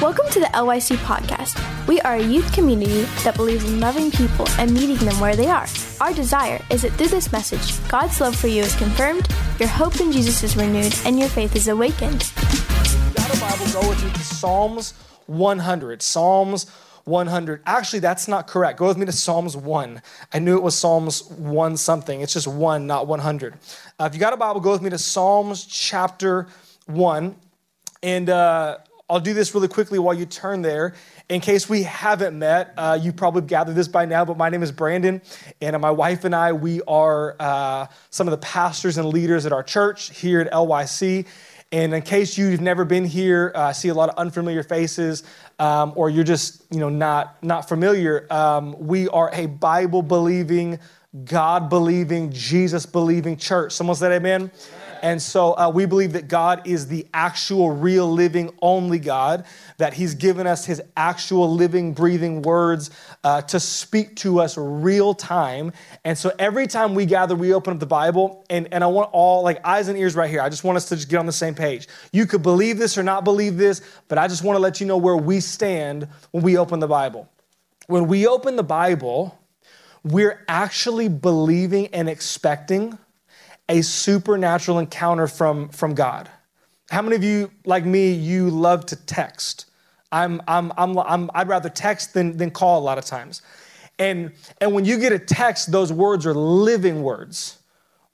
Welcome to the LYC podcast. We are a youth community that believes in loving people and meeting them where they are. Our desire is that through this message, God's love for you is confirmed, your hope in Jesus is renewed, and your faith is awakened. Got a Bible, go with me Psalms 100. Psalms 100. Actually, that's not correct. Go with me to Psalms 1. I knew it was Psalms 1 something. It's just 1, not 100. Uh, if you got a Bible, go with me to Psalms chapter 1. And uh, I'll do this really quickly while you turn there. In case we haven't met, uh, you probably gathered this by now, but my name is Brandon, and my wife and I, we are uh, some of the pastors and leaders at our church here at LYC. And in case you've never been here, uh, see a lot of unfamiliar faces, um, or you're just you know not not familiar, um, we are a Bible believing, God believing, Jesus believing church. Someone said Amen. amen. And so uh, we believe that God is the actual, real, living, only God, that He's given us His actual, living, breathing words uh, to speak to us real time. And so every time we gather, we open up the Bible, and, and I want all, like, eyes and ears right here. I just want us to just get on the same page. You could believe this or not believe this, but I just want to let you know where we stand when we open the Bible. When we open the Bible, we're actually believing and expecting a supernatural encounter from, from God. How many of you, like me, you love to text? I'm, I'm, I'm, I'm, I'd rather text than, than call a lot of times. And, and when you get a text, those words are living words.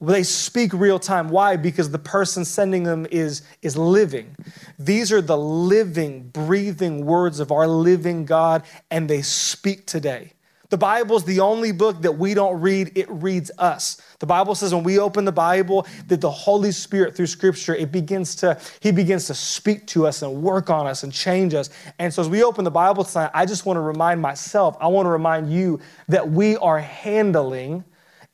They speak real time. Why? Because the person sending them is, is living. These are the living, breathing words of our living God, and they speak today. The Bible is the only book that we don't read, it reads us. The Bible says when we open the Bible, that the Holy Spirit through Scripture, it begins to, He begins to speak to us and work on us and change us. And so as we open the Bible tonight, I just want to remind myself, I want to remind you that we are handling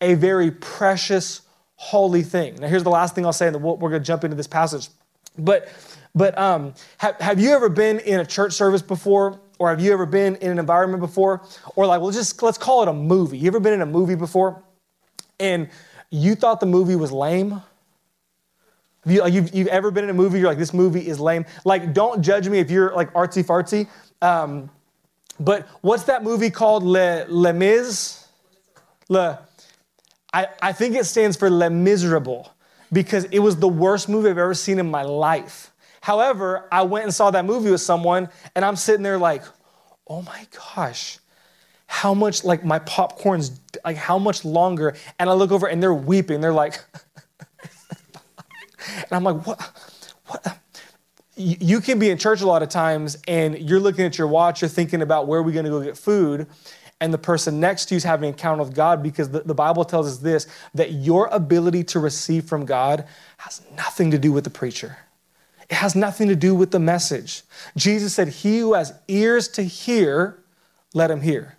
a very precious, holy thing. Now, here's the last thing I'll say, and we're going to jump into this passage. But but um, have, have you ever been in a church service before or have you ever been in an environment before? Or like, well, just let's call it a movie. You ever been in a movie before and you thought the movie was lame? Have you, you've, you've ever been in a movie, you're like, this movie is lame. Like, don't judge me if you're like artsy fartsy. Um, but what's that movie called? Le, Le Mis? Le, I, I think it stands for Le Miserable because it was the worst movie I've ever seen in my life. However, I went and saw that movie with someone, and I'm sitting there like, oh my gosh, how much, like, my popcorn's, like, how much longer? And I look over and they're weeping. They're like, and I'm like, what? What? You can be in church a lot of times and you're looking at your watch, you're thinking about where are we going to go get food, and the person next to you is having an encounter with God because the, the Bible tells us this that your ability to receive from God has nothing to do with the preacher. It has nothing to do with the message. Jesus said, He who has ears to hear, let him hear.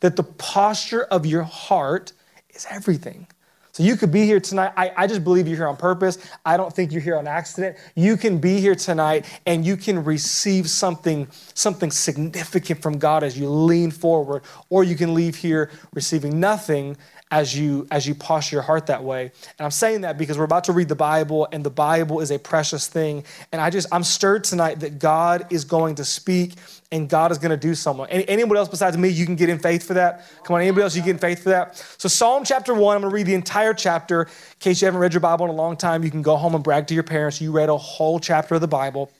That the posture of your heart is everything. So you could be here tonight. I, I, just believe you're here on purpose. I don't think you're here on accident. You can be here tonight and you can receive something, something significant from God as you lean forward, or you can leave here receiving nothing as you as you posture your heart that way. And i'm saying that because we're about to read the bible and the bible is a precious thing. And i just i'm stirred tonight that god is going to speak and god is going to do something. Any, anybody else besides me you can get in faith for that? Come on anybody else you get in faith for that? So psalm chapter 1 i'm going to read the entire chapter. In case you haven't read your bible in a long time you can go home and brag to your parents. You read a whole chapter of the bible.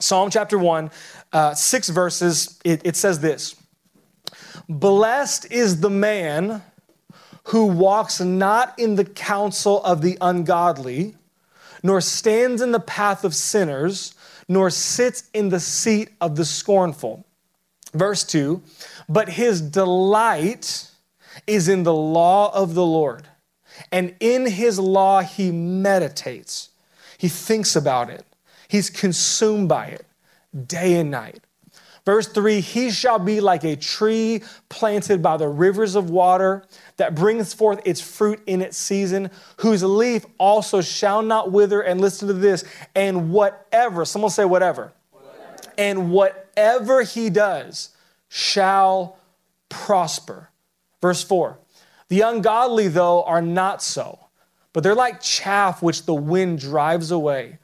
Psalm chapter 1 uh, six verses it, it says this blessed is the man who walks not in the counsel of the ungodly, nor stands in the path of sinners, nor sits in the seat of the scornful. Verse 2 But his delight is in the law of the Lord, and in his law he meditates. He thinks about it, he's consumed by it day and night. Verse 3 He shall be like a tree planted by the rivers of water that brings forth its fruit in its season, whose leaf also shall not wither. And listen to this, and whatever, someone say whatever, whatever. and whatever he does shall prosper. Verse 4 The ungodly, though, are not so but they're like chaff which the wind drives away.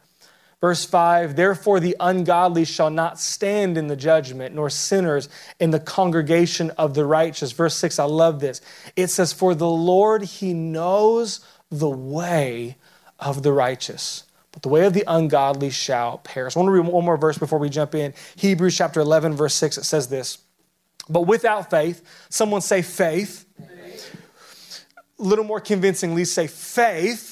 Verse 5 Therefore, the ungodly shall not stand in the judgment, nor sinners in the congregation of the righteous. Verse 6, I love this. It says, For the Lord, he knows the way of the righteous, but the way of the ungodly shall perish. I want to read one more verse before we jump in. Hebrews chapter 11, verse 6, it says this. But without faith, someone say faith. faith. A little more convincingly, say faith.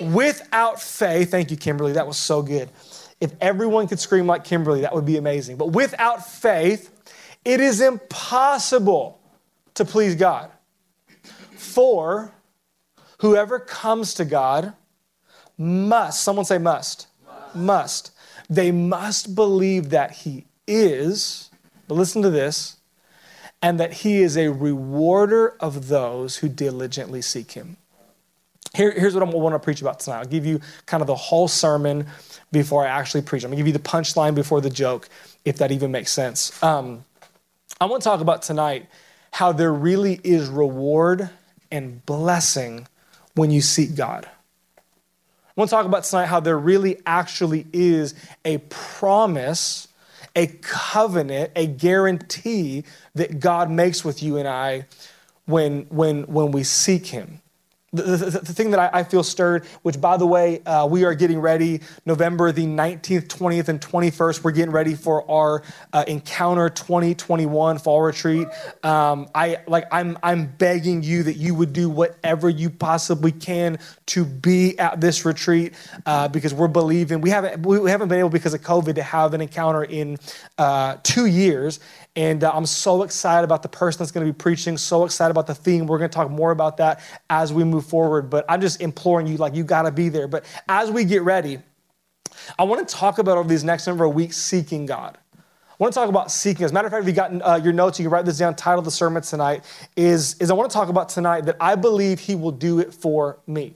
Without faith, thank you, Kimberly, that was so good. If everyone could scream like Kimberly, that would be amazing. But without faith, it is impossible to please God. For whoever comes to God must, someone say must, must, must. They must believe that He is, but listen to this, and that He is a rewarder of those who diligently seek Him. Here, here's what I want to preach about tonight. I'll give you kind of the whole sermon before I actually preach. I'm going to give you the punchline before the joke, if that even makes sense. Um, I want to talk about tonight how there really is reward and blessing when you seek God. I want to talk about tonight how there really actually is a promise, a covenant, a guarantee that God makes with you and I when, when, when we seek Him. The, the, the, thing that I, I, feel stirred, which by the way, uh, we are getting ready November the 19th, 20th, and 21st. We're getting ready for our uh, Encounter 2021 fall retreat. Um, I like I'm I'm begging you that you would do whatever you possibly can to be at this retreat uh, because we're believing we haven't we haven't been able because of COVID to have an encounter in uh, two years, and uh, I'm so excited about the person that's going to be preaching, so excited about the theme. We're going to talk more about that as we move forward. But I'm just imploring you, like, you got to be there. But as we get ready, I want to talk about over these next number of weeks seeking God. I want to talk about seeking. As a matter of fact, if you got uh, your notes, you can write this down. Title of the sermon tonight is, is I want to talk about tonight that I believe He will do it for me.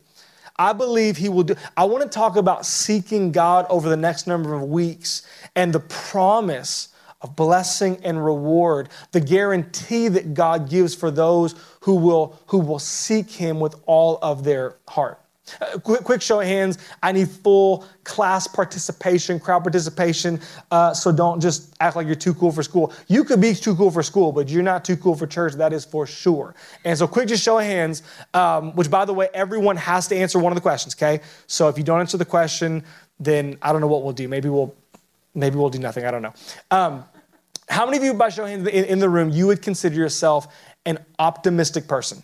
I believe He will do. I want to talk about seeking God over the next number of weeks and the promise of blessing and reward, the guarantee that God gives for those who will, who will seek Him with all of their heart. Uh, quick, quick, show of hands. I need full class participation, crowd participation. Uh, so don't just act like you're too cool for school. You could be too cool for school, but you're not too cool for church. That is for sure. And so, quick, just show of hands. Um, which, by the way, everyone has to answer one of the questions. Okay. So if you don't answer the question, then I don't know what we'll do. Maybe we'll maybe we'll do nothing. I don't know. Um, how many of you, by show of hands in, in the room, you would consider yourself an optimistic person?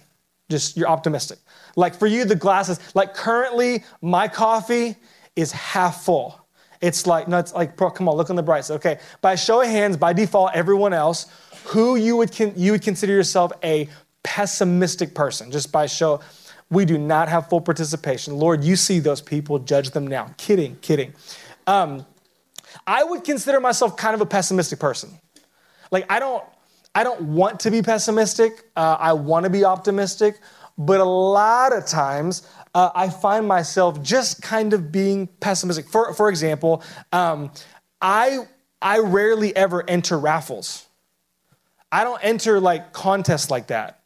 Just you're optimistic. Like for you, the glass is like currently my coffee is half full. It's like, no, it's like, bro, come on, look on the bright side. Okay, by show of hands, by default, everyone else, who you would con- you would consider yourself a pessimistic person, just by show. We do not have full participation. Lord, you see those people, judge them now. Kidding, kidding. Um, I would consider myself kind of a pessimistic person. Like I don't, I don't want to be pessimistic. Uh, I want to be optimistic, but a lot of times uh, I find myself just kind of being pessimistic. For for example, um, I I rarely ever enter raffles. I don't enter like contests like that.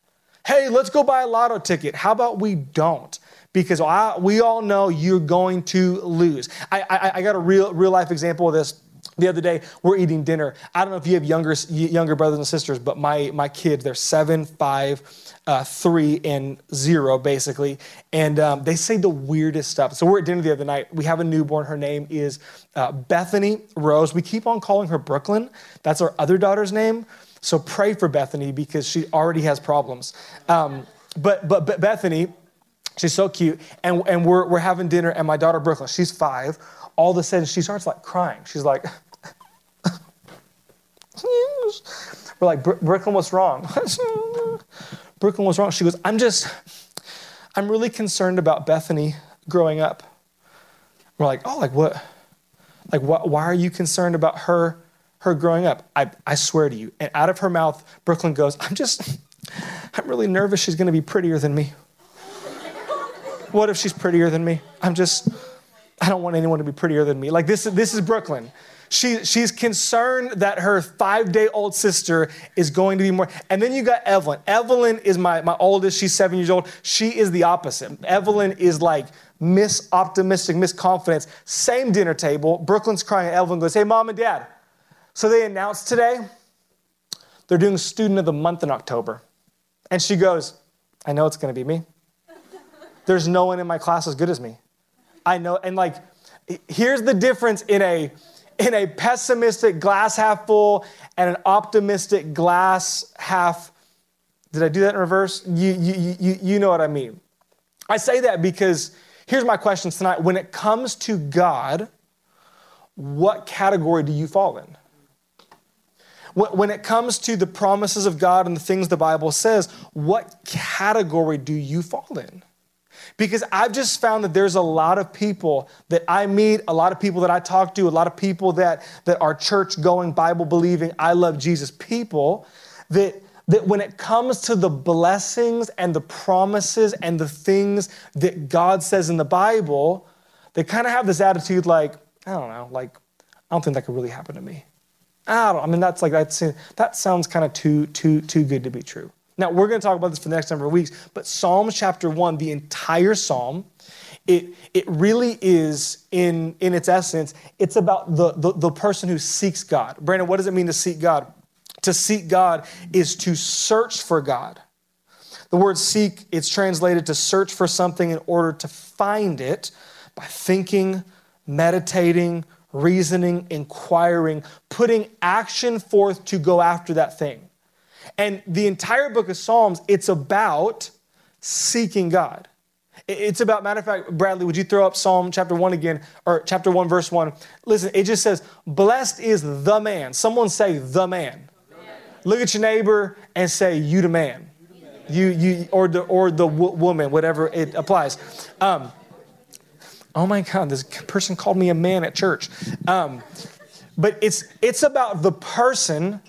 Hey, let's go buy a lotto ticket. How about we don't? Because I, we all know you're going to lose. I, I, I got a real real life example of this the other day. We're eating dinner. I don't know if you have younger younger brothers and sisters but my my kids they're seven five uh, three and zero basically. And um, they say the weirdest stuff. So we're at dinner the other night. We have a newborn. Her name is uh, bethany rose. We keep on calling her brooklyn. That's our other daughter's name. So pray for bethany because she already has problems. Um, but, but but bethany she's so cute and, and we're, we're having dinner and my daughter brooklyn she's five all of a sudden she starts like crying. She's like, we're like, Brooklyn, what's wrong? Brooklyn, what's wrong? She goes, I'm just, I'm really concerned about Bethany growing up. We're like, oh, like what? Like, what, why are you concerned about her, her growing up? I, I swear to you. And out of her mouth, Brooklyn goes, I'm just, I'm really nervous she's going to be prettier than me. What if she's prettier than me? I'm just, I don't want anyone to be prettier than me. Like this, this is Brooklyn. She, she's concerned that her five day old sister is going to be more. And then you got Evelyn. Evelyn is my, my oldest. She's seven years old. She is the opposite. Evelyn is like Miss Optimistic, Miss Confidence. Same dinner table. Brooklyn's crying. Evelyn goes, Hey, mom and dad. So they announced today they're doing Student of the Month in October. And she goes, I know it's going to be me. There's no one in my class as good as me. I know. And like, here's the difference in a in a pessimistic glass half full and an optimistic glass half. Did I do that in reverse? You, you, you, you know what I mean. I say that because here's my question tonight. When it comes to God, what category do you fall in? When it comes to the promises of God and the things the Bible says, what category do you fall in? Because I've just found that there's a lot of people that I meet, a lot of people that I talk to, a lot of people that, that are church going, Bible believing, I love Jesus people, that, that when it comes to the blessings and the promises and the things that God says in the Bible, they kind of have this attitude like, I don't know, like, I don't think that could really happen to me. I don't, I mean, that's like, that's, that sounds kind of too, too, too good to be true. Now, we're going to talk about this for the next number of weeks, but Psalms chapter 1, the entire psalm, it, it really is, in, in its essence, it's about the, the, the person who seeks God. Brandon, what does it mean to seek God? To seek God is to search for God. The word seek, it's translated to search for something in order to find it by thinking, meditating, reasoning, inquiring, putting action forth to go after that thing. And the entire book of Psalms, it's about seeking God. It's about, matter of fact, Bradley, would you throw up Psalm chapter 1 again, or chapter 1, verse 1? Listen, it just says, Blessed is the man. Someone say, the man. Look at your neighbor and say, You the man. You, you, or the, or the w- woman, whatever it applies. Um, oh my God, this person called me a man at church. Um, but it's, it's about the person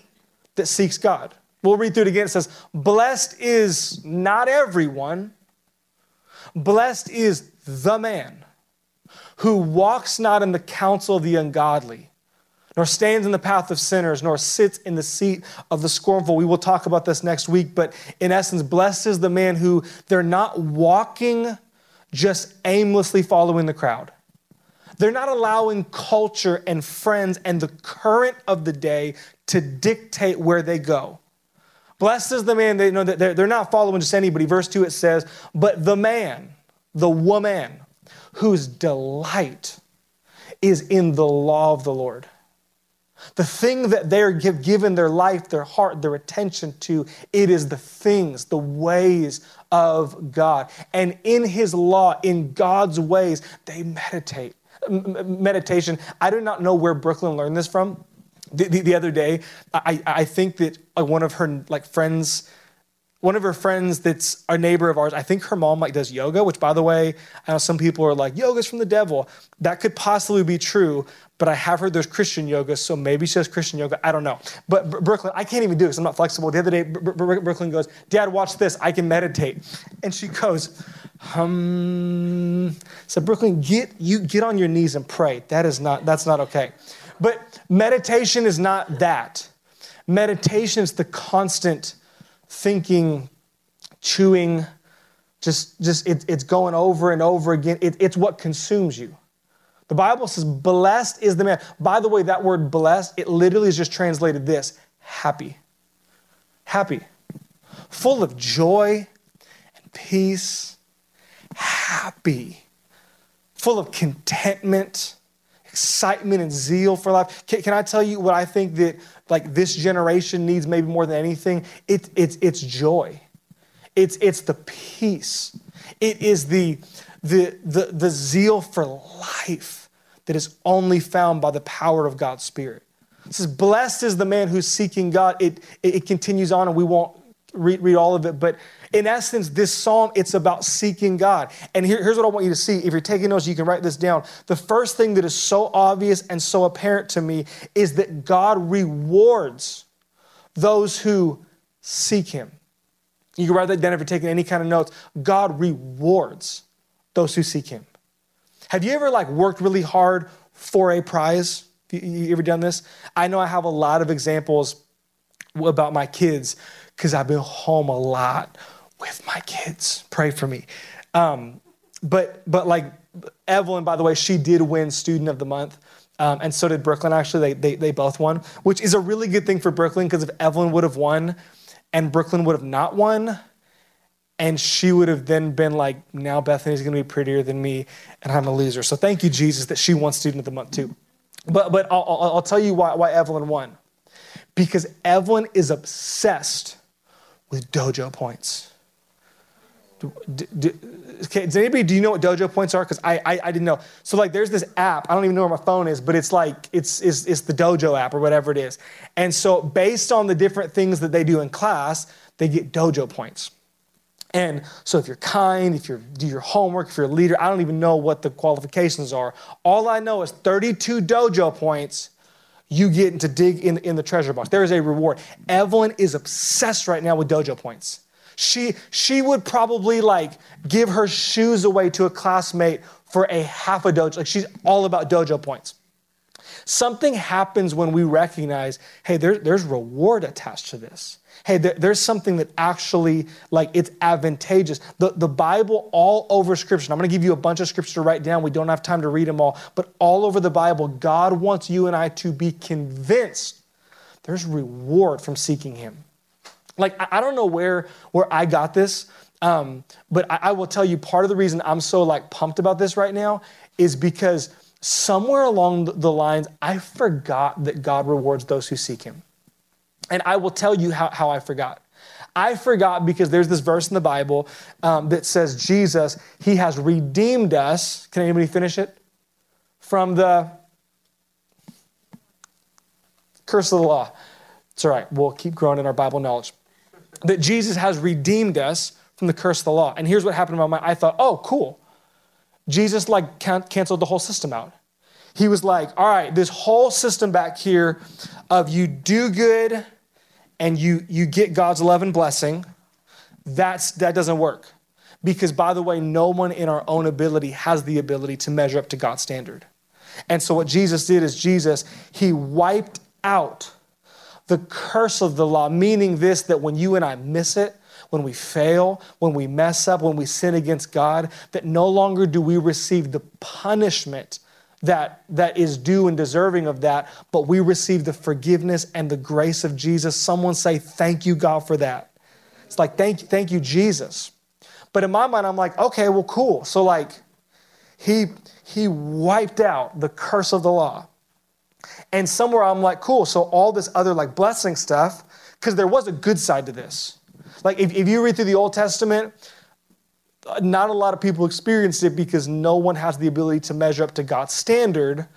that seeks God. We'll read through it again. It says, Blessed is not everyone, blessed is the man who walks not in the counsel of the ungodly, nor stands in the path of sinners, nor sits in the seat of the scornful. We will talk about this next week, but in essence, blessed is the man who they're not walking just aimlessly following the crowd. They're not allowing culture and friends and the current of the day to dictate where they go. Blessed is the man, they know that they're, not following just anybody. Verse 2 it says, But the man, the woman, whose delight is in the law of the Lord. The thing that they're given their life, their heart, their attention to, it is the things, the ways of God. And in His law, in God's ways, they meditate. M- meditation, I do not know where Brooklyn learned this from. The, the, the, other day, I, I think that uh, one of her like friends, one of her friends that's a neighbor of ours, I think her mom like does yoga, which by the way, I know some people are like, yoga's from the devil. That could possibly be true, but I have heard there's Christian yoga, so maybe she does Christian yoga. I don't know. But Brooklyn, I can't even do this. I'm not flexible. The other day, Brooklyn goes, Dad, watch this. I can meditate. And she goes, hum. so Brooklyn, get you get on your knees and pray. That is not, that's not okay. But meditation is not that. Meditation is the constant thinking, chewing, just, just it, it's going over and over again. It, it's what consumes you. The Bible says, blessed is the man. By the way, that word blessed, it literally is just translated this happy. Happy. Full of joy and peace. Happy. Full of contentment excitement and zeal for life. Can, can, I tell you what I think that like this generation needs maybe more than anything? It, it's, it's joy. It's, it's the peace. It is the, the, the, the zeal for life that is only found by the power of God's Spirit. It says, Blessed is the man who's seeking God. It, it, it continues on, and we won't read, read all of it, but in essence, this psalm, it's about seeking God. And here, here's what I want you to see. If you're taking notes, you can write this down. The first thing that is so obvious and so apparent to me is that God rewards those who seek Him. You can write that down if you're taking any kind of notes. God rewards those who seek Him. Have you ever like worked really hard for a prize? You, you ever done this? I know I have a lot of examples about my kids because I've been home a lot with my kids. Pray for me. Um, but but like Evelyn, by the way, she did win Student of the Month. Um, and so did Brooklyn, actually. They, they, they both won, which is a really good thing for Brooklyn because if Evelyn would have won and Brooklyn would have not won, and she would have then been like, now Bethany's gonna be prettier than me, and I'm a loser. So thank you, Jesus, that she won Student of the Month too. But, but I'll, I'll, I'll tell you why, why Evelyn won. Because Evelyn is obsessed with dojo points. Do, okay, does anybody do you know what dojo points are? Because I, I, I didn't know. So like there's this app. I don't even know where my phone is, but it's like it's, it's it's the dojo app or whatever it is. And so based on the different things that they do in class, they get dojo points. And so if you're kind, if you do your homework, if you're a leader, I don't even know what the qualifications are. All I know is 32 dojo points you get to dig in, in the treasure box. There is a reward. Evelyn is obsessed right now with dojo points. She, she would probably like give her shoes away to a classmate for a half a dojo. Like she's all about dojo points. Something happens when we recognize, hey, there, there's reward attached to this. Hey, there, there's something that actually, like, it's advantageous. The, the Bible, all over Scripture, I'm going to give you a bunch of Scripture to write down. We don't have time to read them all, but all over the Bible, God wants you and I to be convinced there's reward from seeking Him. Like, I don't know where, where I got this, um, but I, I will tell you part of the reason I'm so like pumped about this right now is because somewhere along the lines, I forgot that God rewards those who seek Him. And I will tell you how, how I forgot. I forgot because there's this verse in the Bible um, that says Jesus, He has redeemed us. Can anybody finish it? From the curse of the law. It's all right. We'll keep growing in our Bible knowledge that Jesus has redeemed us from the curse of the law. And here's what happened in my mind. I thought, oh, cool. Jesus like can- canceled the whole system out. He was like, all right, this whole system back here of you do good and you you get God's love and blessing, that's that doesn't work. Because by the way, no one in our own ability has the ability to measure up to God's standard. And so what Jesus did is Jesus, he wiped out the curse of the law, meaning this that when you and I miss it, when we fail, when we mess up, when we sin against God, that no longer do we receive the punishment that, that is due and deserving of that, but we receive the forgiveness and the grace of Jesus. Someone say, Thank you, God, for that. It's like, Thank you, thank you, Jesus. But in my mind, I'm like, okay, well, cool. So like he he wiped out the curse of the law. And somewhere I'm like, cool. So all this other like blessing stuff, because there was a good side to this. Like if, if you read through the Old Testament, not a lot of people experienced it because no one has the ability to measure up to God's standard.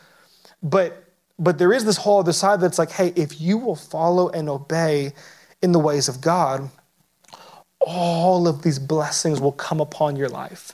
But but there is this whole other side that's like, hey, if you will follow and obey in the ways of God, all of these blessings will come upon your life.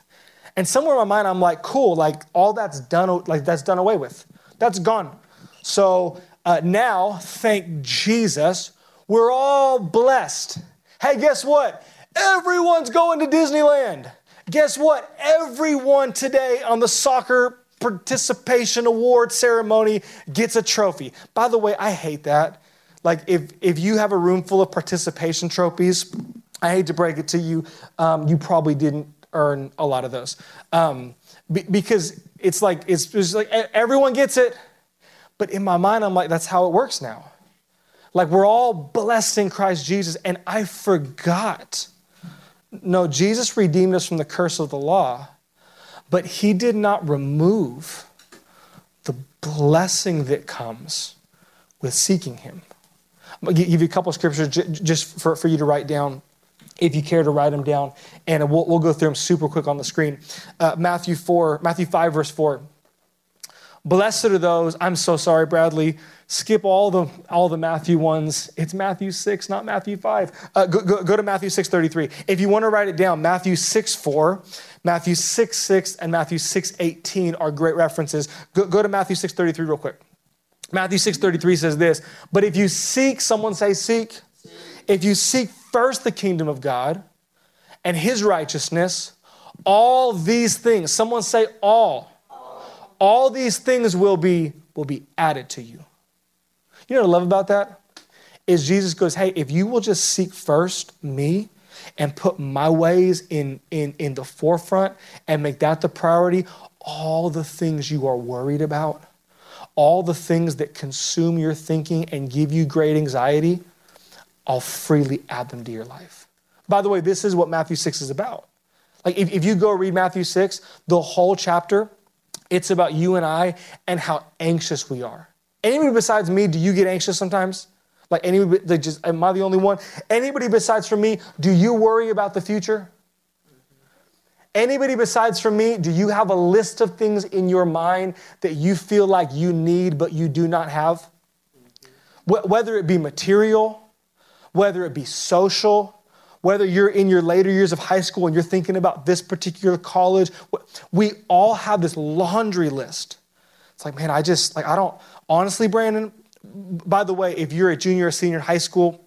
And somewhere in my mind, I'm like, cool, like all that's done, like that's done away with. That's gone. So uh, now, thank Jesus, we're all blessed. Hey, guess what? Everyone's going to Disneyland. Guess what? Everyone today on the soccer participation award ceremony gets a trophy. By the way, I hate that. Like, if, if you have a room full of participation trophies, I hate to break it to you, um, you probably didn't earn a lot of those. Um, be, because it's like, it's, it's like everyone gets it. But in my mind, I'm like, that's how it works now. Like we're all blessed in Christ Jesus, and I forgot. No, Jesus redeemed us from the curse of the law, but he did not remove the blessing that comes with seeking him. I'm going to give you a couple scriptures just for, for you to write down if you care to write them down. And we'll, we'll go through them super quick on the screen. Uh, Matthew 4, Matthew 5, verse 4. Blessed are those, I'm so sorry, Bradley. Skip all the all the Matthew ones. It's Matthew 6, not Matthew 5. Uh, go, go, go, to Matthew 6, 33. If you want to write it down, Matthew 6, 4, Matthew 6, 6, and Matthew 6, 18 are great references. Go, go to Matthew 6, 33 real quick. Matthew 6, 33 says this, but if you seek, someone say seek. seek. If you seek first the kingdom of God and his righteousness, all these things, someone say all all these things will be will be added to you. You know what I love about that? Is Jesus goes, hey, if you will just seek first me and put my ways in, in, in the forefront and make that the priority, all the things you are worried about, all the things that consume your thinking and give you great anxiety, I'll freely add them to your life. By the way, this is what Matthew 6 is about. Like, if, if you go read Matthew 6, the whole chapter, it's about you and I and how anxious we are. Anybody besides me, do you get anxious sometimes? Like anybody, like just am I the only one? Anybody besides from me, do you worry about the future? Anybody besides from me, do you have a list of things in your mind that you feel like you need but you do not have? Whether it be material, whether it be social, whether you're in your later years of high school and you're thinking about this particular college, we all have this laundry list. It's like, man, I just, like, I don't, honestly, Brandon, by the way, if you're a junior or senior in high school,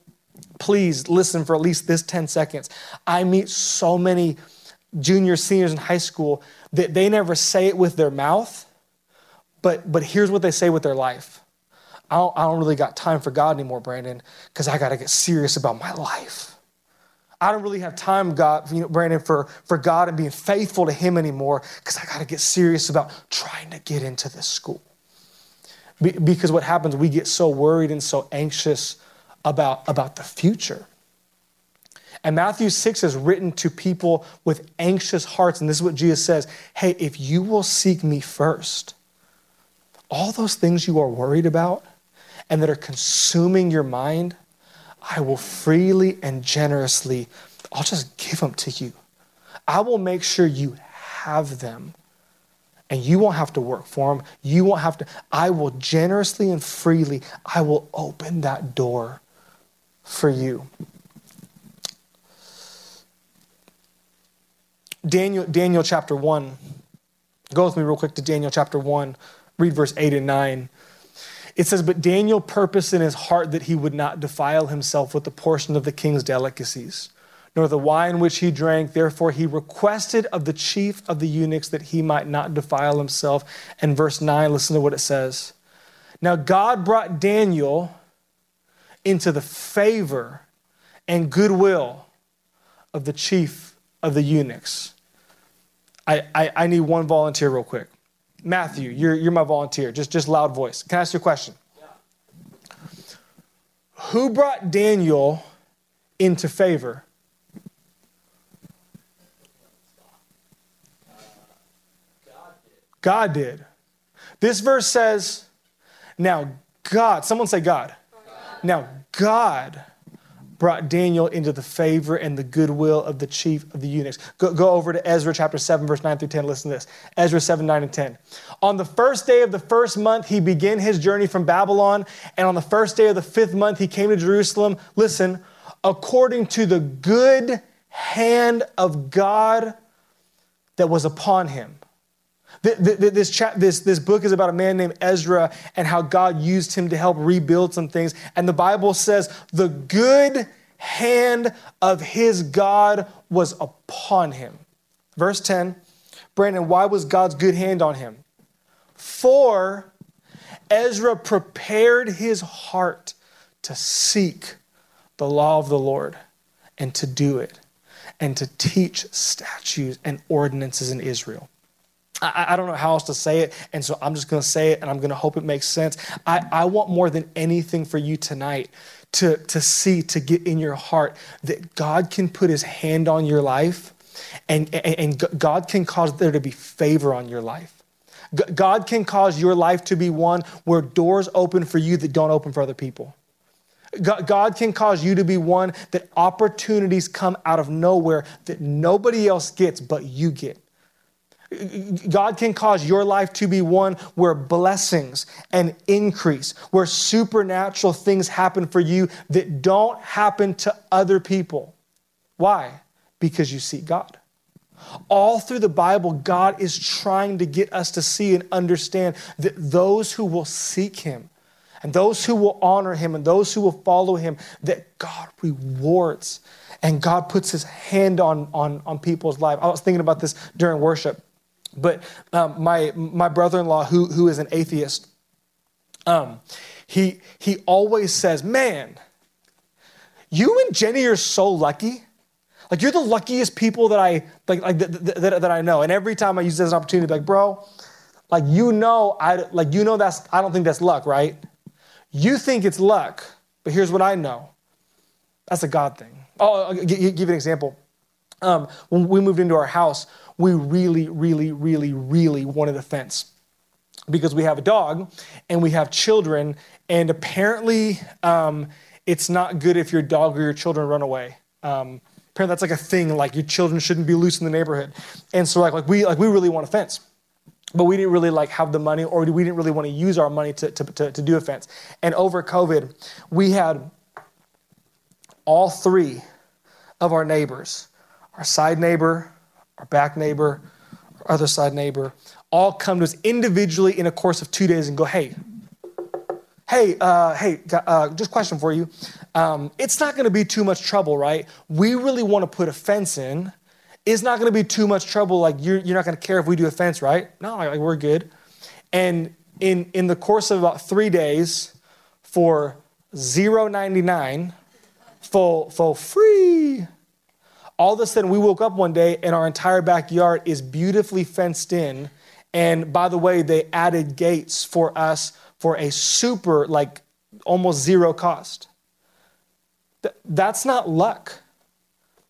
please listen for at least this 10 seconds. I meet so many juniors, seniors in high school that they never say it with their mouth, but, but here's what they say with their life. I don't, I don't really got time for God anymore, Brandon, because I got to get serious about my life. I don't really have time, God, you know, Brandon, for, for God and being faithful to Him anymore because I got to get serious about trying to get into this school. Be, because what happens, we get so worried and so anxious about, about the future. And Matthew 6 is written to people with anxious hearts. And this is what Jesus says Hey, if you will seek me first, all those things you are worried about and that are consuming your mind, I will freely and generously, I'll just give them to you. I will make sure you have them. And you won't have to work for them. You won't have to. I will generously and freely, I will open that door for you. Daniel, Daniel chapter 1. Go with me real quick to Daniel chapter 1. Read verse 8 and 9. It says, But Daniel purposed in his heart that he would not defile himself with the portion of the king's delicacies, nor the wine which he drank. Therefore, he requested of the chief of the eunuchs that he might not defile himself. And verse 9, listen to what it says. Now, God brought Daniel into the favor and goodwill of the chief of the eunuchs. I, I, I need one volunteer, real quick. Matthew, you're, you're my volunteer. Just, just loud voice. Can I ask you a question? Yeah. Who brought Daniel into favor? God did. This verse says, now God, someone say God. God. Now God brought Daniel into the favor and the goodwill of the chief of the eunuchs. Go, go, over to Ezra chapter 7, verse 9 through 10. Listen to this Ezra 7, 9, and 10. On the first day of the first month, he began his journey from Babylon. And on the first day of the fifth month, he came to Jerusalem. Listen, according to the good hand of God that was upon him. This, this, this book is about a man named Ezra and how God used him to help rebuild some things. And the Bible says the good hand of his God was upon him. Verse 10 Brandon, why was God's good hand on him? For Ezra prepared his heart to seek the law of the Lord and to do it and to teach statutes and ordinances in Israel. I, I, don't know how else to say it, and so I'm just going to say it, and I'm going to hope it makes sense. I, I want more than anything for you tonight to, to see, to get in your heart that God can put his hand on your life, and, and, and God can cause there to be favor on your life. God can cause your life to be one where doors open for you that don't open for other people. God can cause you to be one that opportunities come out of nowhere that nobody else gets but you get. God can cause your life to be one where blessings and increase, where supernatural things happen for you that don't happen to other people. Why? Because you seek God. All through the Bible, God is trying to get us to see and understand that those who will seek Him and those who will honor Him and those who will follow Him, that God rewards and God puts His hand on, on, on people's life. I was thinking about this during worship But um, my my brother-in-law, who who is an atheist, um, he he always says, "Man, you and Jenny are so lucky. Like you're the luckiest people that I like, like that, that, that I know." And every time I use this as an opportunity, like, bro, like you know, I like you know that's I don't think that's luck, right? You think it's luck, but here's what I know. That's a God thing. Oh, I'll give you an example. Um, when we moved into our house, we really, really, really, really wanted a fence because we have a dog and we have children, and apparently um, it's not good if your dog or your children run away. Um, apparently that's like a thing, like your children shouldn't be loose in the neighborhood. And so like, like we like we really want a fence. But we didn't really like have the money or we didn't really want to use our money to, to, to, to do a fence. And over COVID, we had all three of our neighbors, our side neighbor, our back neighbor, our other side neighbor, all come to us individually in a course of two days and go, hey, hey, uh, hey, uh, just question for you. Um, it's not going to be too much trouble, right? We really want to put a fence in. It's not going to be too much trouble. Like you're, you're not going to care if we do a fence, right? No, like, we're good. And in in the course of about three days, for 0.99, for for free all of a sudden, we woke up one day and our entire backyard is beautifully fenced in. And by the way, they added gates for us for a super, like almost zero cost. Th- that's not luck.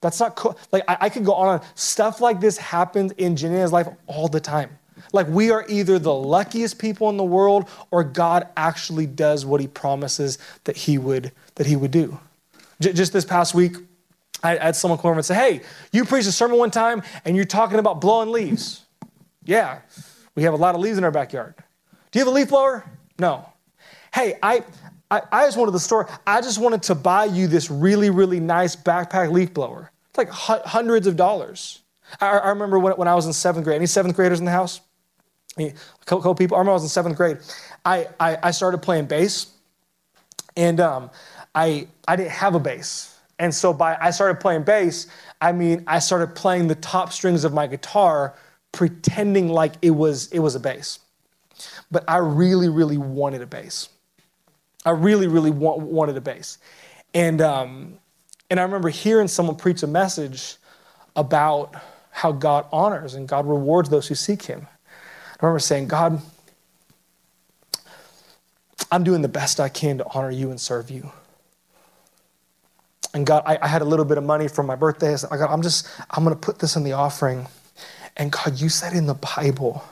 That's not cool. Like, I, I could go on. Stuff like this happens in Janae's life all the time. Like, we are either the luckiest people in the world or God actually does what he promises that he would, that he would do. J- just this past week, I had someone come over and say, Hey, you preached a sermon one time and you're talking about blowing leaves. Yeah, we have a lot of leaves in our backyard. Do you have a leaf blower? No. Hey, I, I, I just wanted the store, I just wanted to buy you this really, really nice backpack leaf blower. It's like hundreds of dollars. I, I remember when, when I was in seventh grade. Any seventh graders in the house? A couple people. I remember I was in seventh grade. I, I, I started playing bass, and um, I, I didn't have a bass. And so by I started playing bass, I mean I started playing the top strings of my guitar pretending like it was it was a bass. But I really really wanted a bass. I really really want, wanted a bass. And um, and I remember hearing someone preach a message about how God honors and God rewards those who seek him. I remember saying, God, I'm doing the best I can to honor you and serve you. And God, I, I had a little bit of money from my birthday. I said, God, I'm just, I'm going to put this in the offering. And God, you said in the Bible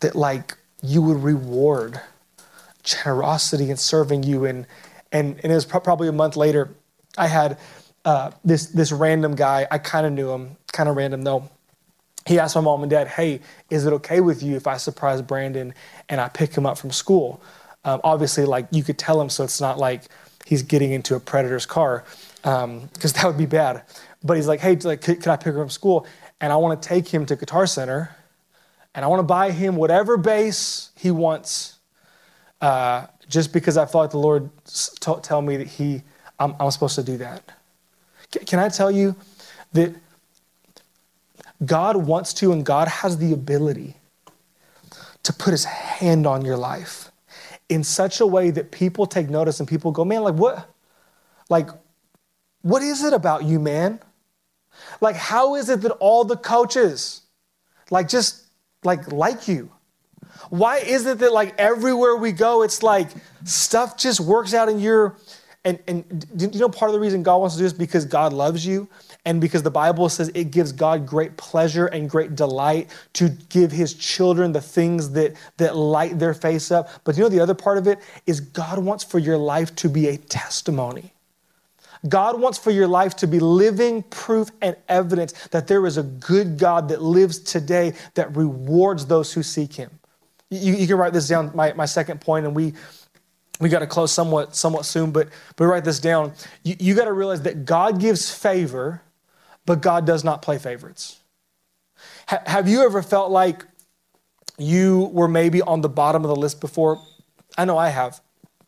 that like you would reward generosity and serving you. And, and, and it was pro- probably a month later, I had uh, this, this random guy. I kind of knew him, kind of random though. He asked my mom and dad, hey, is it okay with you if I surprise Brandon and I pick him up from school? Um, obviously, like you could tell him so it's not like he's getting into a predator's car because um, that would be bad. But he's like, hey, like, can I pick him from school? And I want to take him to Guitar Center, and I want to buy him whatever bass he wants, uh, just because I felt like the Lord t- tell me that he, I'm, I'm supposed to do that. C- can I tell you that God wants to, and God has the ability to put His hand on your life in such a way that people take notice and people go, man, like what? Like, what is it about you, man? Like, how is it that all the coaches, like, just like like you? Why is it that like everywhere we go, it's like stuff just works out in your and and you know part of the reason God wants to do this because God loves you and because the Bible says it gives God great pleasure and great delight to give his children the things that that light their face up. But you know the other part of it is God wants for your life to be a testimony. God wants for your life to be living proof and evidence that there is a good God that lives today that rewards those who seek him. You, you can write this down, my, my second point, and we we got to close somewhat somewhat soon, but but write this down. You, you got to realize that God gives favor, but God does not play favorites. Ha, have you ever felt like you were maybe on the bottom of the list before? I know I have.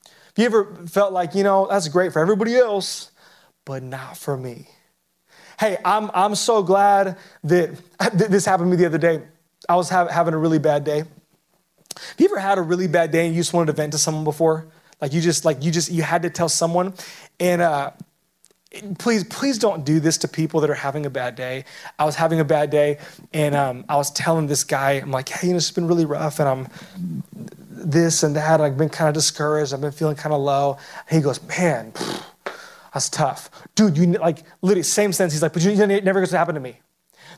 Have you ever felt like, you know, that's great for everybody else, but not for me. Hey, I'm, I'm so glad that this happened to me the other day. I was ha- having a really bad day. Have you ever had a really bad day and you just wanted to vent to someone before? Like you just like you just you had to tell someone, and uh, please please don't do this to people that are having a bad day. I was having a bad day, and um, I was telling this guy, I'm like, hey, you know, it's been really rough, and I'm this and that. I've been kind of discouraged. I've been feeling kind of low. And he goes, man. That's tough. Dude, you like literally same sense. He's like, but you, it never gets to happen to me.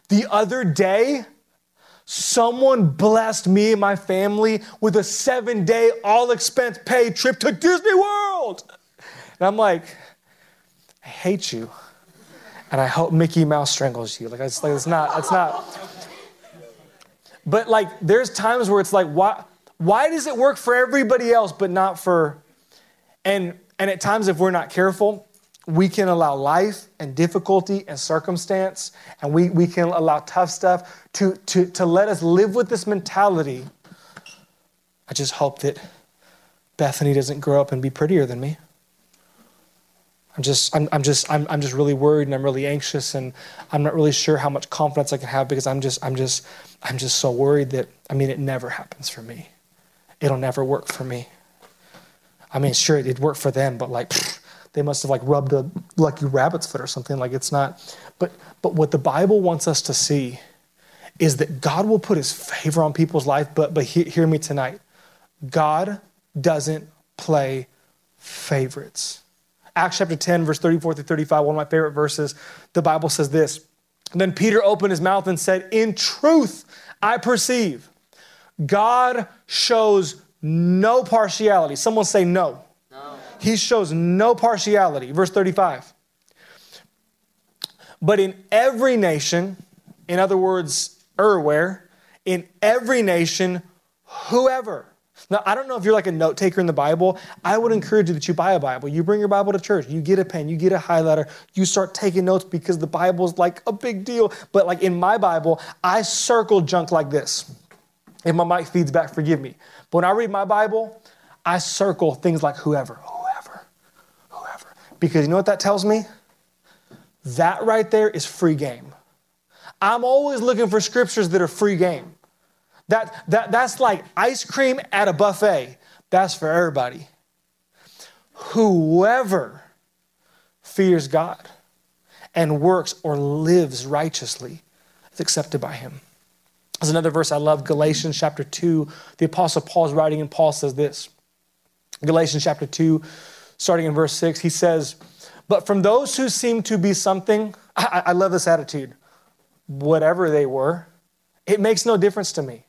The other day, someone blessed me and my family with a seven day, all expense paid trip to Disney World. And I'm like, I hate you. And I hope Mickey Mouse strangles you. Like, it's, like, it's not, it's not. But like, there's times where it's like, why, why does it work for everybody else but not for, and, and at times if we're not careful, we can allow life and difficulty and circumstance, and we, we can allow tough stuff to, to, to let us live with this mentality. I just hope that Bethany doesn't grow up and be prettier than me. I'm just, I'm, I'm just, I'm, I'm just really worried and I'm really anxious and I'm not really sure how much confidence I can have because I'm just, I'm just, I'm just so worried that, I mean, it never happens for me. It'll never work for me. I mean, sure, it worked for them, but like, pfft, they must have like rubbed a lucky rabbit's foot or something. Like it's not. But but what the Bible wants us to see is that God will put His favor on people's life. But but he, hear me tonight. God doesn't play favorites. Acts chapter 10, verse 34 through 35, one of my favorite verses, the Bible says this. then Peter opened his mouth and said, In truth, I perceive God shows no partiality. Someone say no. He shows no partiality. Verse 35. But in every nation, in other words, everywhere, in every nation, whoever. Now, I don't know if you're like a note taker in the Bible. I would encourage you that you buy a Bible. You bring your Bible to church. You get a pen. You get a highlighter. You start taking notes because the Bible's like a big deal. But like in my Bible, I circle junk like this. If my mic feeds back, forgive me. But when I read my Bible, I circle things like whoever. Because you know what that tells me? That right there is free game. I'm always looking for scriptures that are free game. That, that, that's like ice cream at a buffet. That's for everybody. Whoever fears God and works or lives righteously is accepted by him. There's another verse I love, Galatians chapter 2. The Apostle Paul is writing, and Paul says this Galatians chapter 2, starting in verse 6, he says, But from those who seem to be something, I, I love this attitude, whatever they were, it makes no difference to me.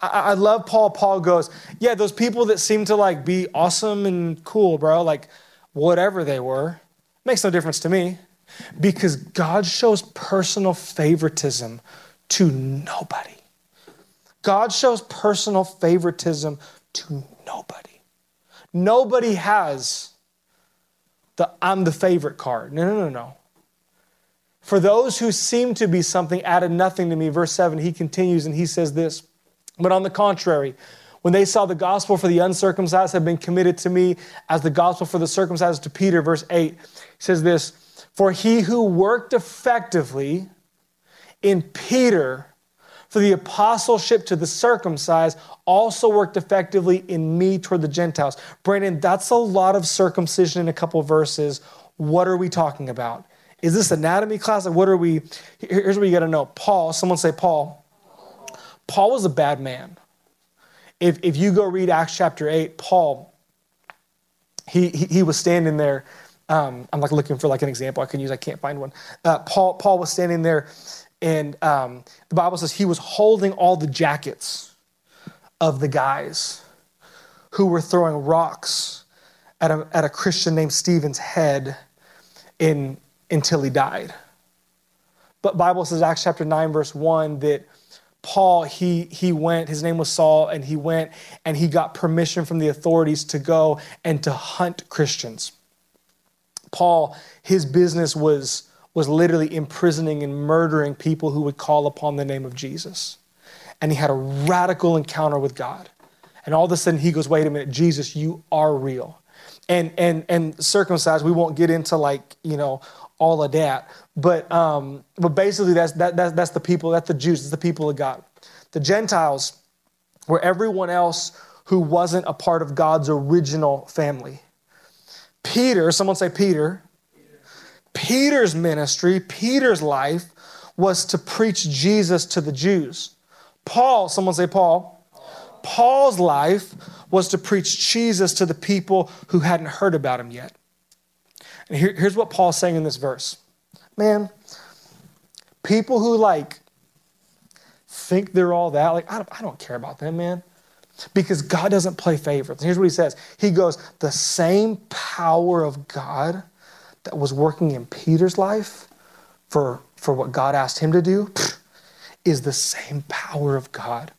I, I love Paul. Paul goes, Yeah, those people that seem to like be awesome and cool, bro, like whatever they were, makes no difference to me because God shows personal favoritism to nobody. God shows personal favoritism to nobody. Nobody has the I'm the favorite card. No, no, no, no. For those who seem to be something added nothing to me. Verse 7, he continues and he says this. But on the contrary, when they saw the gospel for the uncircumcised had been committed to me as the gospel for the circumcised to Peter, verse 8, he says this For he who worked effectively in Peter for the apostleship to the circumcised also worked effectively in me toward the Gentiles. Brandon, that's a lot of circumcision in a couple verses. What are we talking about? Is this anatomy class? What are we? Here's what you got to know. Paul, someone say Paul. Paul was a bad man. If, if you go read Acts chapter 8, Paul, he, he, he was standing there. Um, I'm like looking for like an example I can use. I can't find one. Uh, Paul, Paul was standing there and um, the Bible says he was holding all the jackets of the guys who were throwing rocks at a, at a Christian named Stephen's head in, until he died. But Bible says, Acts chapter 9, verse 1, that Paul, he, he went, his name was Saul, and he went and he got permission from the authorities to go and to hunt Christians. Paul, his business was was literally imprisoning and murdering people who would call upon the name of Jesus. And he had a radical encounter with God. And all of a sudden he goes, wait a minute, Jesus, you are real. And and and circumcised, we won't get into like, you know, all of that. But um, but basically that's that, that that's the people, that's the Jews, it's the people of God. The Gentiles were everyone else who wasn't a part of God's original family. Peter, someone say Peter. Peter's ministry, Peter's life was to preach Jesus to the Jews. Paul, someone say Paul. Paul's life was to preach Jesus to the people who hadn't heard about him yet. And here, here's what Paul's saying in this verse Man, people who like think they're all that, like, I don't, I don't care about them, man. Because God doesn't play favorites. And here's what he says He goes, The same power of God that was working in Peter's life for, for what God asked him to do is the same power of God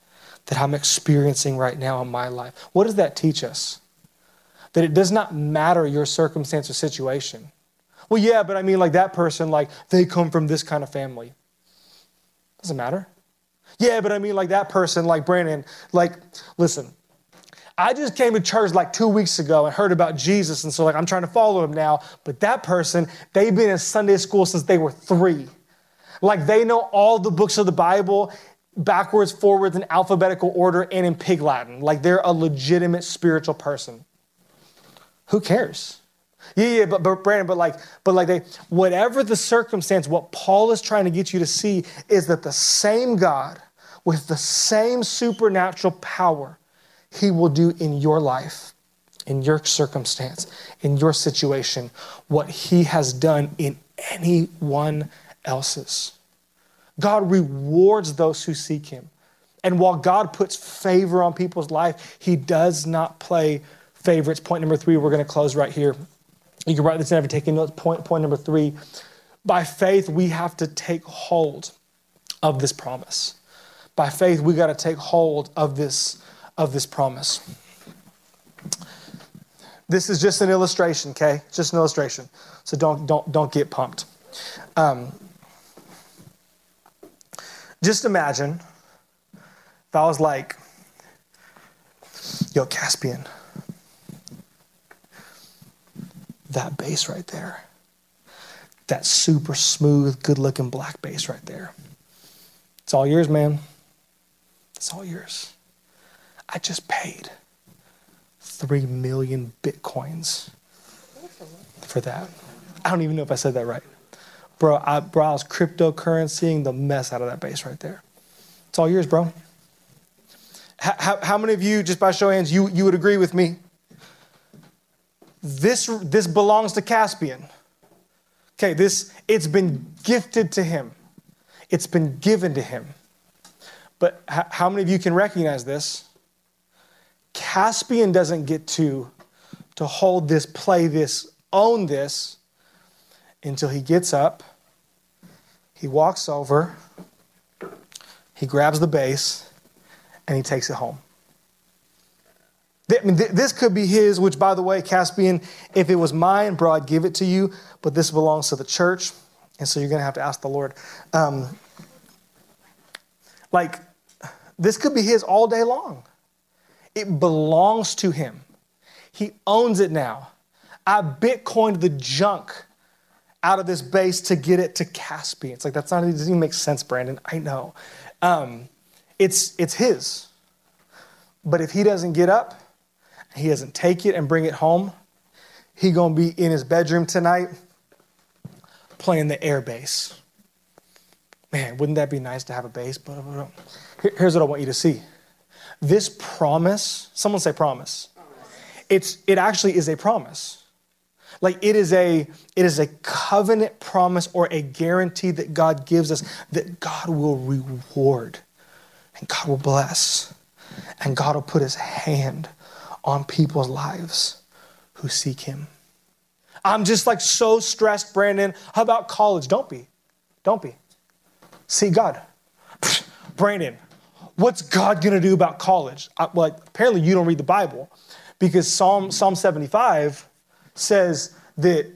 that I'm experiencing right now in my life. What does that teach us? That it does not matter your circumstance or situation. Well, yeah, but I mean, like that person, like they come from this kind of family. Doesn't matter. Yeah, but I mean, like that person, like Brandon, like, listen, I just came to church like two weeks ago and heard about Jesus, and so like I'm trying to follow him now. But that person, they've been in Sunday school since they were three. Like they know all the books of the Bible backwards, forwards, in alphabetical order, and in pig Latin. Like they're a legitimate spiritual person. Who cares? Yeah, yeah, but, but Brandon, but like, but like they, whatever the circumstance, what Paul is trying to get you to see is that the same God with the same supernatural power he will do in your life, in your circumstance, in your situation, what he has done in anyone else's. God rewards those who seek him. And while God puts favor on people's life, he does not play favorites. Point number three, we're going to close right here. You can write this down if you're taking notes. Point, point number three. By faith, we have to take hold of this promise by faith, we got to take hold of this, of this promise. This is just an illustration, okay? Just an illustration. So don't, don't, don't get pumped. Um, just imagine if I was like, yo, Caspian, that bass right there, that super smooth, good looking black bass right there. It's all yours, man. It's all yours. I just paid three million bitcoins for that. I don't even know if I said that right. Bro, I, bro, I was cryptocurrencying the mess out of that bass right there. It's all yours, bro. How, how many of you, just by show hands, you, you would agree with me? This, this belongs to Caspian. Okay, this, it's been gifted to him. It's been given to him. But how many of you can recognize this? Caspian doesn't get to, to hold this, play this, own this until he gets up, he walks over, he grabs the bass, and he takes it home. I mean, this could be his, which, by the way, Caspian, if it was mine, bro, I'd give it to you, but this belongs to the church, and so you're going to have to ask the Lord. Um, like, this could be his all day long. It belongs to him. He owns it now. I Bitcoined the junk out of this bass to get it to Caspian. It's like, that's not, it doesn't even make sense, Brandon. I know. Um, it's, it's his. But if he doesn't get up, he doesn't take it and bring it home, he gonna be in his bedroom tonight playing the air bass. Man, wouldn't that be nice to have a bass? Here's what I want you to see. This promise, someone say promise. It's it actually is a promise. Like it is a it is a covenant promise or a guarantee that God gives us that God will reward and God will bless and God will put his hand on people's lives who seek him. I'm just like so stressed, Brandon. How about college? Don't be. Don't be. See God. Brandon, what's God going to do about college? I, well, apparently you don't read the Bible because Psalm, Psalm 75 says that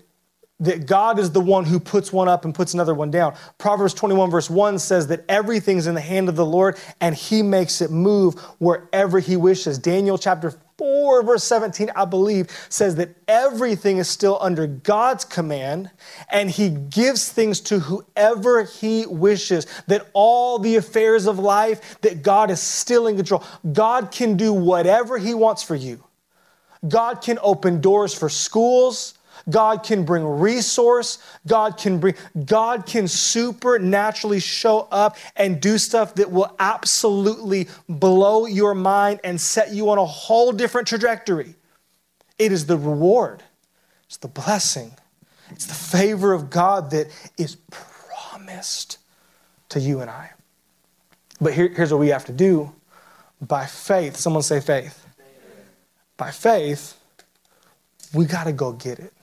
that God is the one who puts one up and puts another one down. Proverbs 21, verse 1 says that everything's in the hand of the Lord and he makes it move wherever he wishes. Daniel chapter 4, verse 17, I believe, says that everything is still under God's command and he gives things to whoever he wishes. That all the affairs of life, that God is still in control. God can do whatever he wants for you. God can open doors for schools. God can bring resource. God can bring, God can supernaturally show up and do stuff that will absolutely blow your mind and set you on a whole different trajectory. It is the reward, it's the blessing, it's the favor of God that is promised to you and I. But here, here's what we have to do by faith. Someone say faith. By faith, we got to go get it.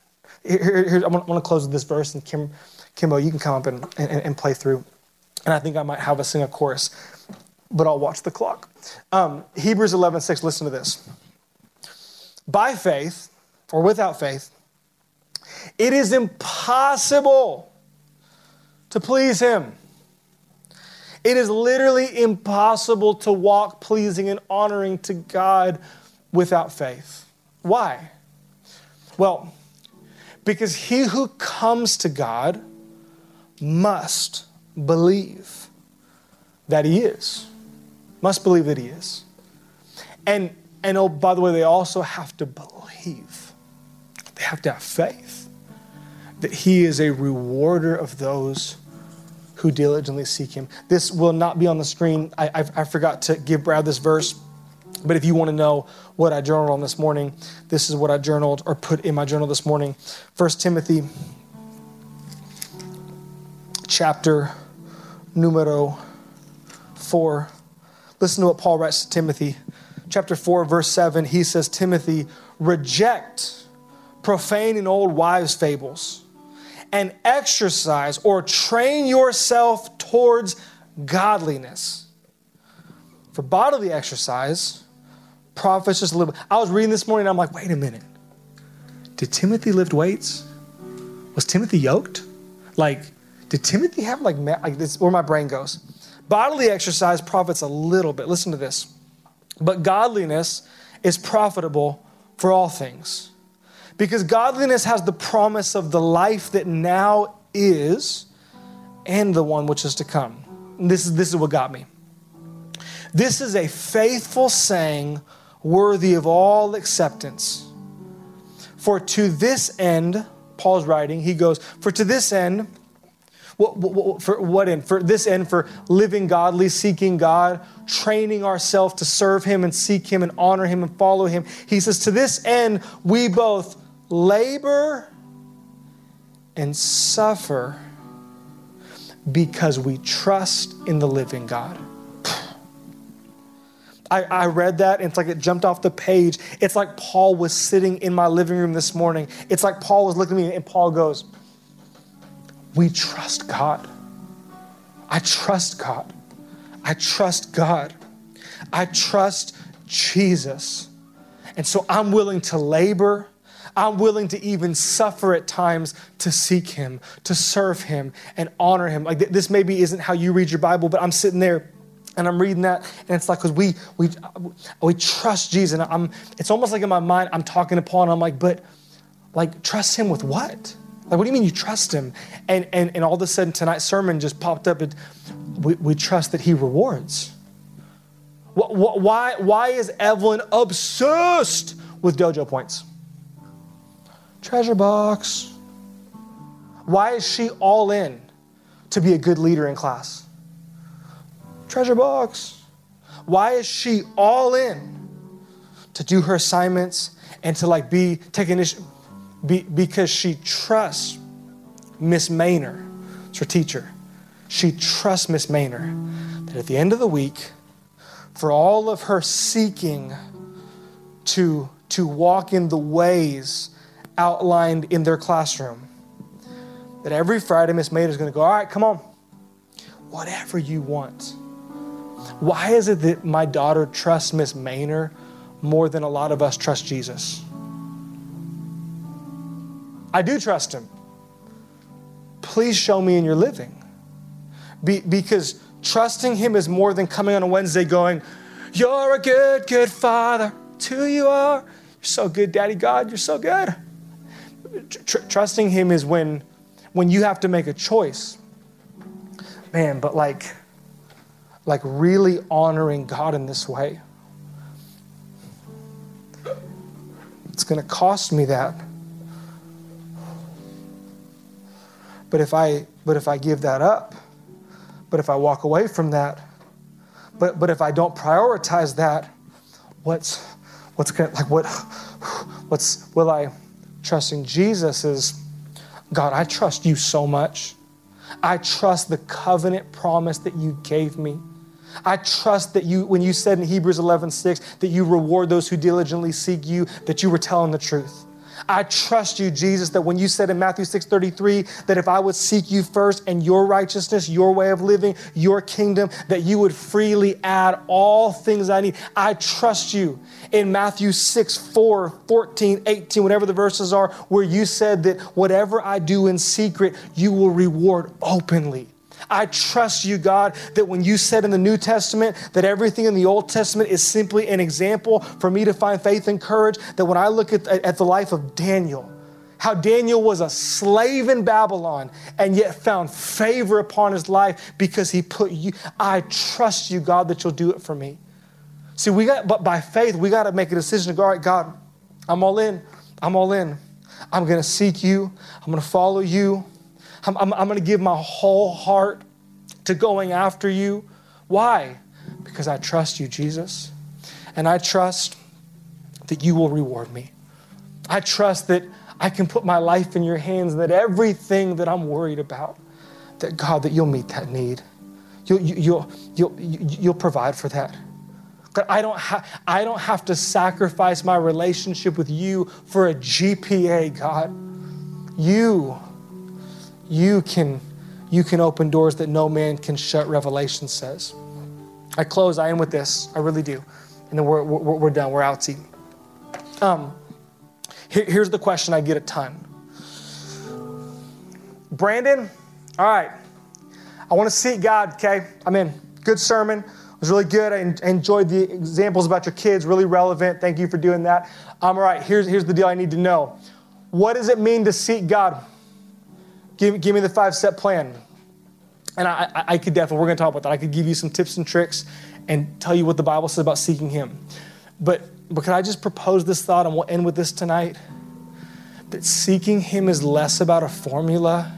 Here, here, I want to close with this verse, and Kim, Kimbo, you can come up and, and, and, play through. And I think I might have us sing a chorus, but I'll watch the clock. Um, Hebrews 11, 6, listen to this. By faith, or without faith, it is impossible to please Him. It is literally impossible to walk pleasing and honoring to God without faith. Why? Well, because he who comes to God must believe that he is. Must believe that he is. And, and oh, by the way, they also have to believe. They have to have faith that he is a rewarder of those who diligently seek him. This will not be on the screen. I, I, I forgot to give Brad this verse. But if you want to know what I journaled on this morning, this is what I journaled or put in my journal this morning. 1 Timothy chapter numero 4. Listen to what Paul writes to Timothy. Chapter 4, verse 7, he says, Timothy, reject profane and old wives' fables and exercise or train yourself towards godliness. For bodily exercise, profits just live. I was reading this morning I'm like, wait a minute. Did Timothy lift weights? Was Timothy yoked? Like, did Timothy have like, like this, where my brain goes? Bodily exercise profits a little bit. Listen to this. But godliness is profitable for all things. Because godliness has the promise of the life that now is and the one which is to come. And this is, this is what got me. This is a faithful saying worthy of all acceptance. For to this end, Paul's writing, he goes, For to this end, what, what, for what end? For this end, for living godly, seeking God, training ourselves to serve Him and seek Him and honor Him and follow Him. He says, To this end, we both labor and suffer because we trust in the living God. I, I read that and it's like it jumped off the page. It's like Paul was sitting in my living room this morning. It's like Paul was looking at me and Paul goes, We trust God. I trust God. I trust God. I trust Jesus. And so I'm willing to labor. I'm willing to even suffer at times to seek Him, to serve Him, and honor Him. Like this maybe isn't how you read your Bible, but I'm sitting there and I'm reading that, and it's like, because we, we, we trust Jesus. And I'm, it's almost like in my mind, I'm talking to Paul, and I'm like, but like, trust him with what? Like, what do you mean you trust him? And, and, and all of a sudden, tonight's sermon just popped up. And we, we trust that he rewards. Why, why is Evelyn obsessed with dojo points? Treasure box. Why is she all in to be a good leader in class? Treasure box. Why is she all in to do her assignments and to like be take initiative? Be, because she trusts Miss Maynor, it's her teacher. She trusts Miss Maynor that at the end of the week, for all of her seeking to, to walk in the ways outlined in their classroom, that every Friday Miss Maynor is going to go, all right, come on, whatever you want why is it that my daughter trusts Miss Maynor more than a lot of us trust Jesus? I do trust him. please show me in your living. Be, because trusting Him is more than coming on a Wednesday going, You're a good, good Father. Who you are. You're so good, Daddy God. You're so good. Tr- trusting Him is when, when you have to make a choice. Man, but like, like really honoring God in this way. It's going to cost me that. But if I but if I give that up, but if I walk away from that, but but if I don't prioritize that, what's what's going like what what's will I trusting Jesus is God, I trust you so much. I trust the covenant promise that you gave me. I trust that you, when you said in Hebrews 11, 6, that you reward those who diligently seek you, that you were telling the truth. I trust you, Jesus, that when you said in Matthew 6:33 that if I would seek you first and your righteousness, your way of living, your kingdom, that you would freely add all things I need. I trust you in Matthew 6, 4, 14, 18, whatever the verses are, where you said that whatever I do in secret, you will reward openly. I trust you, God, that when you said in the New Testament that everything in the Old Testament is simply an example for me to find faith and courage, that when I look at, at the life of Daniel, how Daniel was a slave in Babylon and yet found favor upon his life because he put you, I trust you, God, that you'll do it for me. See, we got, but by faith, we got to make a decision to go, all right, God, I'm all in. I'm all in. I'm going to seek you. I'm going to follow you. I'm, I'm, I'm going to give my whole heart to going after you. Why? Because I trust you, Jesus. And I trust that you will reward me. I trust that I can put my life in your hands and that everything that I'm worried about, that God, that you'll meet that need. You'll, you'll, you'll, you'll provide for that. God, I don't, ha- I don't have to sacrifice my relationship with you for a GPA, God. You you can, you can open doors that no man can shut, Revelation says. I close, I end with this. I really do. And then we're, we're, we're done. We're out Um, here, here's the question I get a ton Brandon, all right, I want to seek God, okay? I'm in. Good sermon. It was really good. I enjoyed the examples about your kids, really relevant. Thank you for doing that. Um, all right, here's, here's the deal I need to know. What does it mean to seek God? Give, give me the five step plan. And I, I, could definitely, we're going to talk about that. I could give you some tips and tricks and tell you what the Bible says about seeking Him. But, but can I just propose this thought and we'll end with this tonight? That seeking Him is less about a formula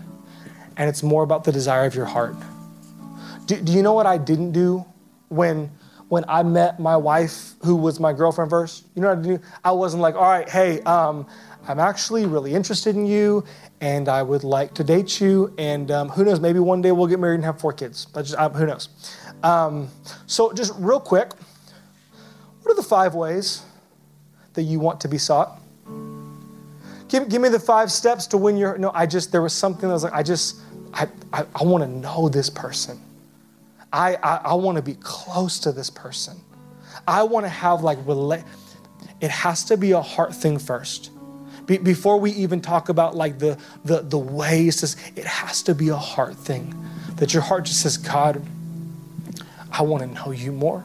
and it's more about the desire of your heart. Do, do you know what I didn't do when, when I met my wife, who was my girlfriend first? You know what I did? I wasn't like, all right, hey, um, I'm actually really interested in you and I would like to date you. And um, who knows, maybe one day we'll get married and have four kids. Just, uh, who knows? Um, so, just real quick, what are the five ways that you want to be sought? Give, give me the five steps to when you're. No, I just, there was something that was like, I just, I, I, I want to know this person. I, I, I want to be close to this person. I want to have like, relate. It has to be a heart thing first be, before we even talk about like the, the, the ways, it has to be a heart thing. That your heart just says, God, I want to know you more.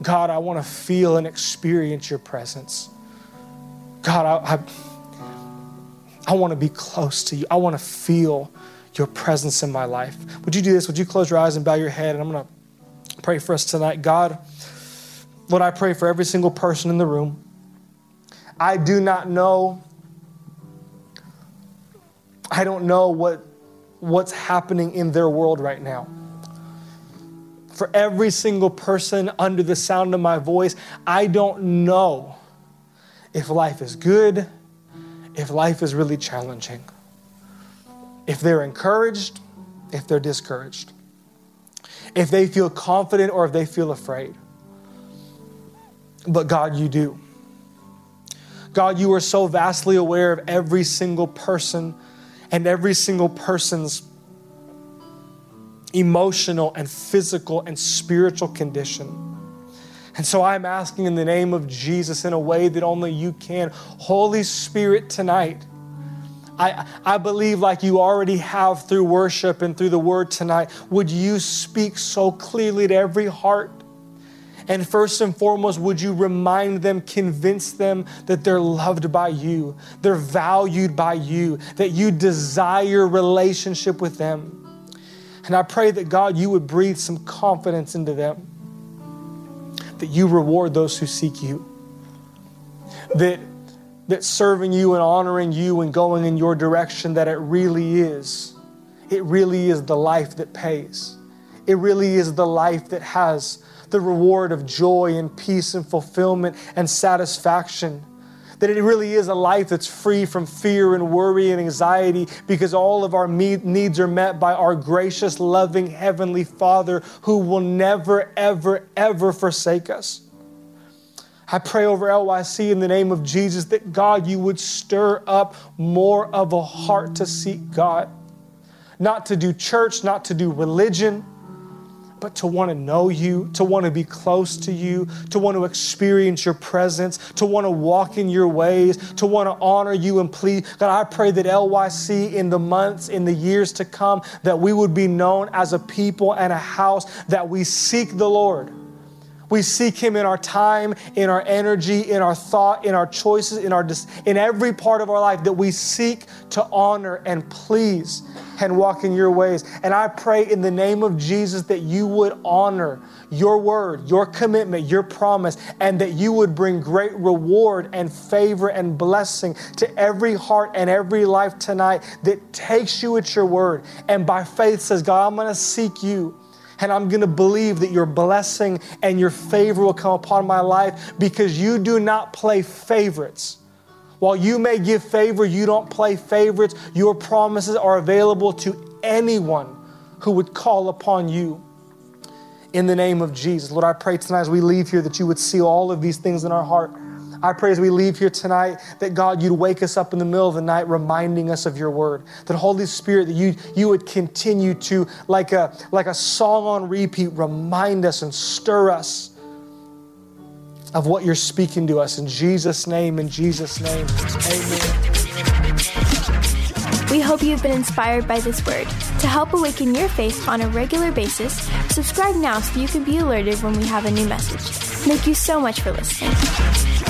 God, I want to feel and experience your presence. God, I, I, I want to be close to you. I want to feel your presence in my life. Would you do this? Would you close your eyes and bow your head? And I'm going to pray for us tonight. God, Lord, I pray for every single person in the room. I do not know. I don't know what, what's happening in their world right now. For every single person under the sound of my voice, I don't know if life is good, if life is really challenging, if they're encouraged, if they're discouraged, if they feel confident or if they feel afraid. But God, you do. God, you are so vastly aware of every single person and every single person's emotional and physical and spiritual condition. And so I'm asking in the name of Jesus in a way that only you can. Holy Spirit, tonight, I, I believe, like you already have through worship and through the word tonight, would you speak so clearly to every heart? And first and foremost, would you remind them, convince them that they're loved by you, they're valued by you, that you desire relationship with them? And I pray that God, you would breathe some confidence into them, that you reward those who seek you, that, that serving you and honoring you and going in your direction, that it really is, it really is the life that pays. It really is the life that has the reward of joy and peace and fulfillment and satisfaction. That it really is a life that's free from fear and worry and anxiety because all of our needs are met by our gracious, loving Heavenly Father who will never, ever, ever forsake us. I pray over LYC in the name of Jesus that God, you would stir up more of a heart to seek God, not to do church, not to do religion but to want to know you, to want to be close to you, to want to experience your presence, to want to walk in your ways, to want to honor you and please. God, I pray that LYC in the months, in the years to come, that we would be known as a people and a house that we seek the Lord we seek Him in our time, in our energy, in our thought, in our choices, in, our, in every part of our life that we seek to honor and please and walk in your ways. And I pray in the name of Jesus that you would honor your word, your commitment, your promise, and that you would bring great reward and favor and blessing to every heart and every life tonight that takes you at your word and by faith says, God, I'm going to seek you and I'm going to believe that your blessing and your favor will come upon my life because you do not play favorites. While you may give favor, you don't play favorites. Your promises are available to anyone who would call upon you in the name of Jesus. Lord, I pray tonight as we leave here that you would see all of these things in our heart. I pray as we leave here tonight that God, you'd wake us up in the middle of the night reminding us of your word. That Holy Spirit, that you, you would continue to, like a, like a song on repeat, remind us and stir us of what you're speaking to us. In Jesus' name, in Jesus' name, amen. We hope you've been inspired by this word. To help awaken your faith on a regular basis, subscribe now so you can be alerted when we have a new message. Thank you so much for listening.